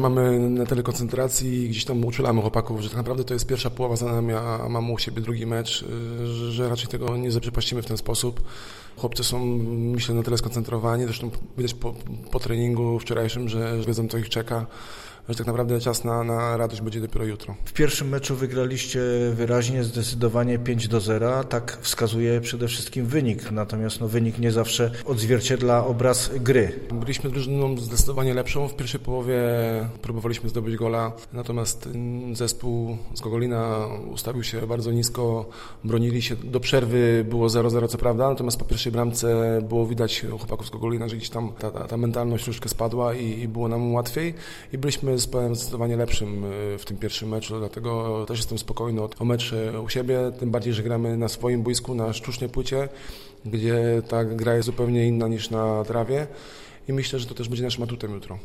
Mamy na tyle koncentracji i gdzieś tam uczulamy chłopaków, że tak naprawdę to jest pierwsza połowa za nami, a mamy u siebie drugi mecz, y, że, raczej tego nie zaprzepaścimy w ten sposób. Chłopcy są, myślę, na tyle skoncentrowani, zresztą widać po, po treningu wczorajszym, że wiedzą, co ich czeka, że tak naprawdę czas na, na radość będzie dopiero jutro. W pierwszym meczu wygraliście wyraźnie, zdecydowanie 5 do 0. Tak wskazuje przede wszystkim wynik. Natomiast no, wynik nie zawsze odzwierciedla obraz gry. Byliśmy drużyną zdecydowanie lepszą. W pierwszej połowie próbowaliśmy zdobyć gola, natomiast zespół z Gogolina ustawił się bardzo nisko, bronili się. Do przerwy było 0-0 co prawda, natomiast po pierwszej bramce było widać chłopaków z Gogolina, że gdzieś tam ta, ta, ta mentalność troszkę spadła i, i było nam łatwiej. I byliśmy zespołem zdecydowanie lepszym y, w tym pierwszym meczu, dlatego też jestem spokojny o, mecz u siebie, tym bardziej, że gramy na swoim boisku, na sztucznej płycie, gdzie ta gra jest zupełnie inna niż na trawie i myślę, że to też będzie naszym atutem jutro.